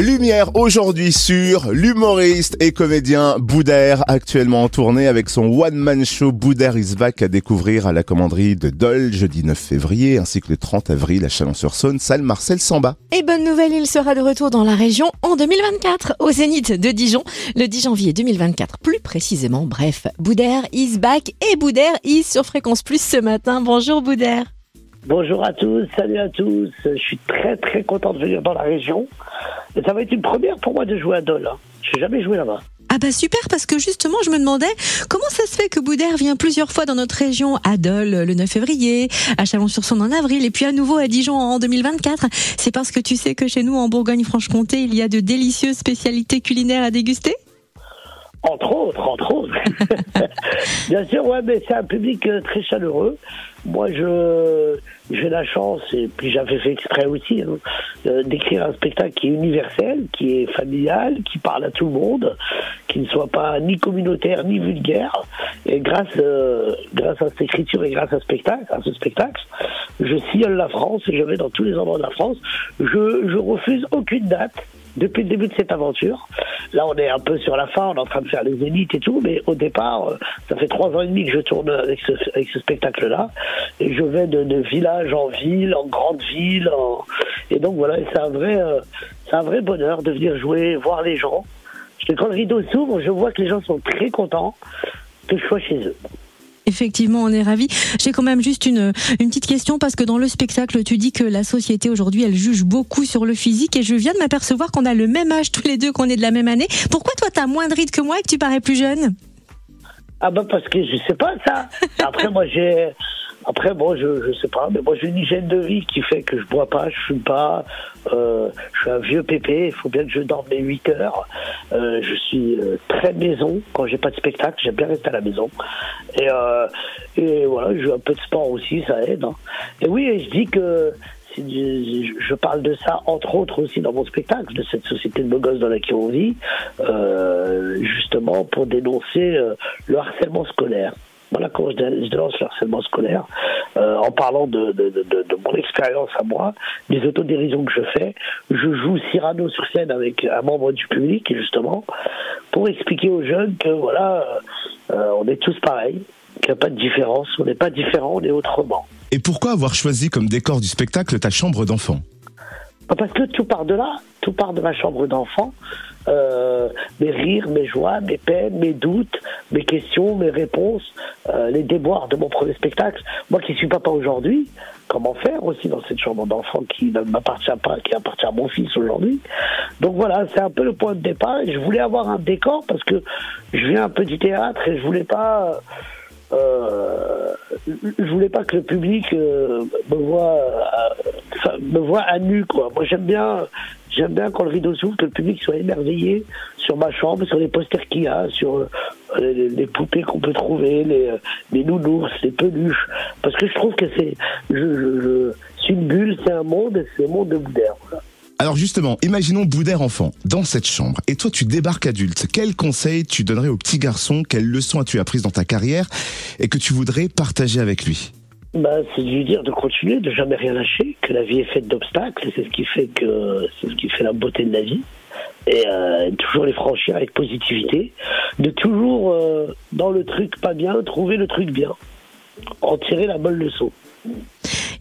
Lumière aujourd'hui sur l'humoriste et comédien Boudère, actuellement en tournée avec son one-man show Boudère is back à découvrir à la commanderie de Dole jeudi 9 février ainsi que le 30 avril à Chalon-sur-Saône, salle Marcel Samba. Et bonne nouvelle, il sera de retour dans la région en 2024 au Zénith de Dijon, le 10 janvier 2024 plus précisément. Bref, Boudère is back et Boudère is sur Fréquence Plus ce matin. Bonjour Boudère. Bonjour à tous, salut à tous. Je suis très très content de venir dans la région. Et ça va être une première pour moi de jouer à Dole. Hein. Je n'ai jamais joué là-bas. Ah bah super parce que justement je me demandais comment ça se fait que Boudère vient plusieurs fois dans notre région? À Dole le 9 février, à Chalon-sur-Saône en avril et puis à nouveau à Dijon en 2024. C'est parce que tu sais que chez nous en Bourgogne-Franche-Comté il y a de délicieuses spécialités culinaires à déguster? Entre autres, entre autres. Bien sûr, ouais, mais c'est un public euh, très chaleureux. Moi, je j'ai la chance, et puis j'avais fait exprès aussi, hein, d'écrire un spectacle qui est universel, qui est familial, qui parle à tout le monde, qui ne soit pas ni communautaire ni vulgaire. Et grâce, euh, grâce à cette écriture et grâce à, spectacle, à ce spectacle, je sillonne la France et je vais dans tous les endroits de la France. Je, je refuse aucune date depuis le début de cette aventure. Là, on est un peu sur la fin, on est en train de faire les élites et tout, mais au départ, euh, ça fait trois ans et demi que je tourne avec ce, avec ce spectacle-là, et je vais de, village en ville, en grande ville, et donc voilà, c'est un vrai, euh, un vrai bonheur de venir jouer, voir les gens. Quand le rideau s'ouvre, je vois que les gens sont très contents que je sois chez eux. Effectivement, on est ravis. J'ai quand même juste une, une petite question parce que dans le spectacle, tu dis que la société aujourd'hui, elle juge beaucoup sur le physique et je viens de m'apercevoir qu'on a le même âge tous les deux, qu'on est de la même année. Pourquoi toi, tu as moins de rides que moi et que tu parais plus jeune? Ah bah parce que je sais pas ça. Après, moi, j'ai après, bon, je, je sais pas, mais moi j'ai une hygiène de vie qui fait que je bois pas, je fume pas, euh, je suis un vieux pépé, il faut bien que je dorme les 8 heures. Euh, je suis euh, très maison quand j'ai pas de spectacle, j'aime bien rester à la maison. Et, euh, et voilà, je joue un peu de sport aussi, ça aide. Hein. Et oui, je dis que je parle de ça entre autres aussi dans mon spectacle, de cette société de beaux gosses dans laquelle on vit, euh, justement pour dénoncer euh, le harcèlement scolaire. Comment je dénonce le harcèlement scolaire, euh, en parlant de, de, de, de mon expérience à moi, des autodérisions que je fais. Je joue Cyrano sur scène avec un membre du public, justement, pour expliquer aux jeunes que voilà, euh, on est tous pareils, qu'il n'y a pas de différence, on n'est pas différent, on est autrement. Et pourquoi avoir choisi comme décor du spectacle ta chambre d'enfant? Parce que tout part de là, tout part de ma chambre d'enfant. Euh, mes rires, mes joies, mes peines, mes doutes, mes questions, mes réponses, euh, les déboires de mon premier spectacle. Moi qui suis papa aujourd'hui, comment faire aussi dans cette chambre d'enfant qui ne m'appartient pas, qui appartient à mon fils aujourd'hui? Donc voilà, c'est un peu le point de départ. je voulais avoir un décor parce que je viens un peu du théâtre et je voulais pas. Euh, je voulais pas que le public me voit me voit à nu quoi. Moi j'aime bien J'aime bien quand le rideau s'ouvre, que le public soit émerveillé sur ma chambre, sur les posters qu'il y a, sur euh, les, poupées qu'on peut trouver, les, euh, les, nounours, les peluches. Parce que je trouve que c'est je, une bulle, c'est un monde, c'est le monde de Boudère. Alors justement, imaginons Boudère enfant, dans cette chambre, et toi tu débarques adulte. Quel conseil tu donnerais au petit garçon? Quelles leçons as-tu apprises dans ta carrière? Et que tu voudrais partager avec lui? Bah, c'est de lui dire de continuer, de jamais rien lâcher, que la vie est faite d'obstacles, c'est ce qui fait que c'est ce qui fait la beauté de la vie. Et euh, toujours les franchir avec positivité, de toujours euh, dans le truc pas bien trouver le truc bien, en tirer la bonne leçon.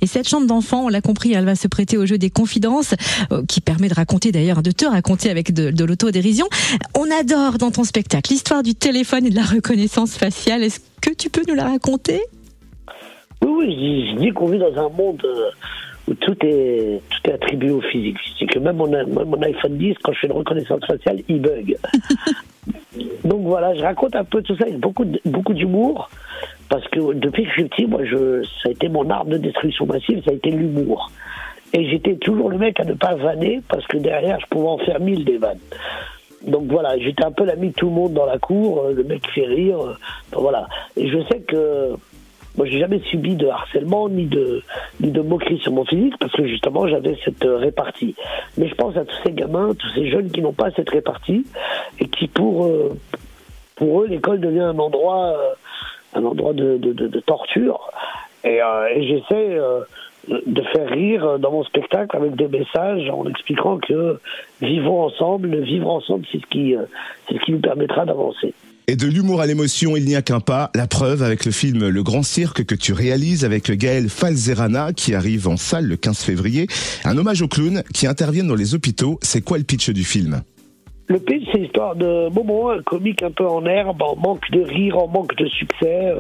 Et cette chambre d'enfant, on l'a compris, elle va se prêter au jeu des confidences, euh, qui permet de raconter d'ailleurs, de te raconter avec de l'autodérision. On adore dans ton spectacle l'histoire du téléphone et de la reconnaissance faciale. Est-ce que tu peux nous la raconter? Oui, oui, je dis, qu'on vit dans un monde euh, où tout est, tout est attribué au physique. C'est que même mon, mon, iPhone 10, quand je fais une reconnaissance faciale, il bug. Donc voilà, je raconte un peu tout ça avec beaucoup, beaucoup d'humour. Parce que depuis que je suis petit, moi, je, ça a été mon arme de destruction massive, ça a été l'humour. Et j'étais toujours le mec à ne pas vanner, parce que derrière, je pouvais en faire mille des vannes. Donc voilà, j'étais un peu l'ami de tout le monde dans la cour, euh, le mec qui fait rire. Euh, donc voilà. Et je sais que moi, j'ai jamais subi de harcèlement ni de ni de moquerie sur mon physique parce que justement j'avais cette euh, répartie. Mais je pense à tous ces gamins, tous ces jeunes qui n'ont pas cette répartie et qui pour euh, pour eux l'école devient un endroit euh, un endroit de, de, torture. Et, et j'essaie de faire rire dans mon spectacle avec des messages en expliquant que vivons ensemble, vivre ensemble, c'est ce qui, c'est ce qui nous permettra d'avancer. Et de l'humour à l'émotion, il n'y a qu'un pas. La preuve avec le film Le Grand Cirque que tu réalises avec Gaël Falzerana qui arrive en salle le 15 février. Un hommage aux clowns qui interviennent dans les hôpitaux. C'est quoi le pitch du film? Le pitch, c'est l'histoire de Momo, un comique un peu en herbe, en manque de rire, en manque de succès,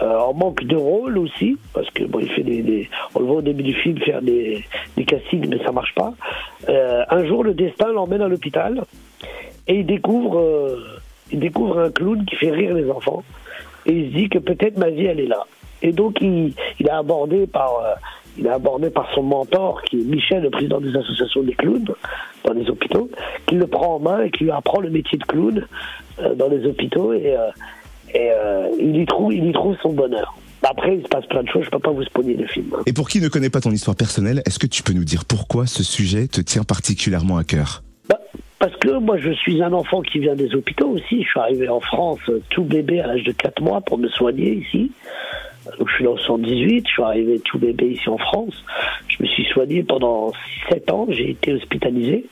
euh, en manque de rôle aussi, parce que bon, il fait des, on le voit au début du film faire des, des castings, mais ça marche pas. Euh, un jour, le destin l'emmène à l'hôpital et il découvre euh, il découvre un clown qui fait rire les enfants et il se dit que peut-être ma vie elle est là. Et donc il, il a abordé par euh, il a abordé par son mentor qui est Michel, le président des associations des clowns dans les hôpitaux, qui le prend en main et qui lui apprend le métier de clown euh, dans les hôpitaux et, euh, et il y trouve il y trouve son bonheur. Après, il se passe plein de choses, je peux pas vous spoiler le film. Hein. Et pour qui ne connaît pas ton histoire personnelle, est-ce que tu peux nous dire pourquoi ce sujet te tient particulièrement à cœur? Parce que moi, je suis un enfant qui vient des hôpitaux aussi. Je suis arrivé en France euh, tout bébé à l'âge de 4 mois pour me soigner ici. Donc, je suis dans 118, je suis arrivé tout bébé ici en France. Je me suis soigné pendant 7 ans, j'ai été hospitalisé.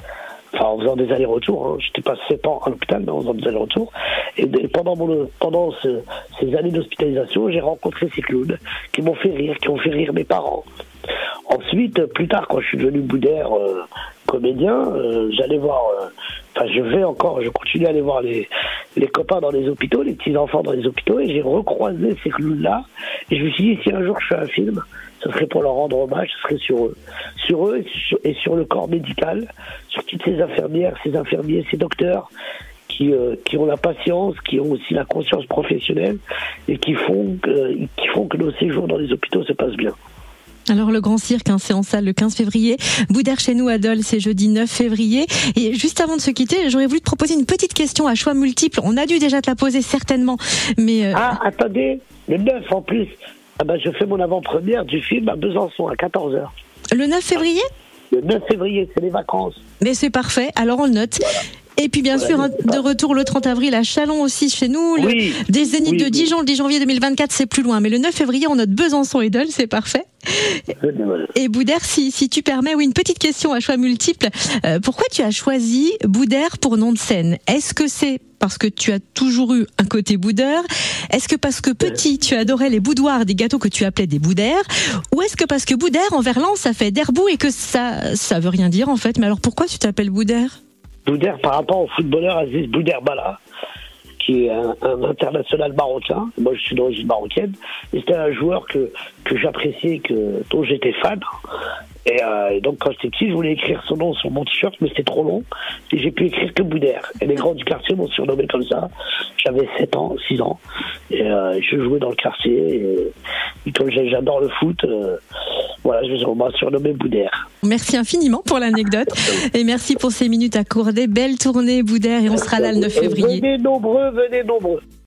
Enfin, en faisant des allers-retours. Hein. J'étais pas 7 ans à l'hôpital, mais en faisant des allers-retours. Et pendant, mon, pendant ces années d'hospitalisation, j'ai rencontré ces clowns qui m'ont fait rire, qui ont fait rire mes parents. Ensuite, plus tard, quand je suis devenu boudère, euh, comédien, euh, j'allais voir, euh, enfin je vais encore, je continue à aller voir les, les copains dans les hôpitaux, les petits enfants dans les hôpitaux, et j'ai recroisé ces clowns-là, et je me suis dit, si un jour je fais un film, ce serait pour leur rendre hommage, ce serait sur eux. Sur eux et sur, le corps médical, sur toutes ces infirmières, ces infirmiers, ces docteurs, qui, euh, qui, ont la patience, qui ont aussi la conscience professionnelle et qui font, qui font que nos séjours dans les hôpitaux se passent bien. Alors le Grand Cirque, hein, c'est en salle le 15 février. Boudère chez nous à Dole, c'est jeudi 9 février. Et juste avant de se quitter, j'aurais voulu te proposer une petite question à choix multiples. On a dû déjà te la poser certainement, mais... Euh, ah, attendez, le 9 en plus. Ah ben, je fais mon avant-première du film à Besançon à 14h. Le 9 février? Le 9 février, c'est les vacances. Mais c'est parfait, alors on le note. Et puis bien sûr, de retour le 30 avril à Chalon aussi chez nous. des Zéniths de Dijon le 10 janvier 2024, c'est plus loin. Mais le 9 février, on note Besançon et Dole, c'est parfait. Et Boudère, si, si tu permets, oui, une petite question à choix multiple. Euh, pourquoi tu as choisi Boudère pour nom de scène? Est-ce que c'est parce que tu as toujours eu un côté boudeur Est-ce que parce que petit, tu adorais les boudoirs des gâteaux que tu appelais des boudères Ou est-ce que parce que boudère en verlan, ça fait d'herbou et que ça, ça veut rien dire en fait? Mais alors pourquoi tu t'appelles boudère Bouder par rapport au footballeur Aziz Bouderbala, qui est un, international marocain. Moi, je suis d'origine marocaine. C'était un joueur que, que j'appréciais, que, dont j'étais fan. Euh, et, donc, quand j'étais petit, je voulais écrire son nom sur mon t-shirt, mais c'était trop long. Et j'ai pu écrire que Boudère. Et les grands du quartier m'ont surnommé comme ça. J'avais 7 ans, 6 ans. Et euh, je jouais dans le quartier. Et, comme j'adore le foot, euh, voilà, je on m'a surnommé Boudère. Merci infiniment pour l'anecdote. et merci pour ces minutes accordées. Belle tournée, Boudère. Et on sera là le 9 février. Venez nombreux, venez nombreux.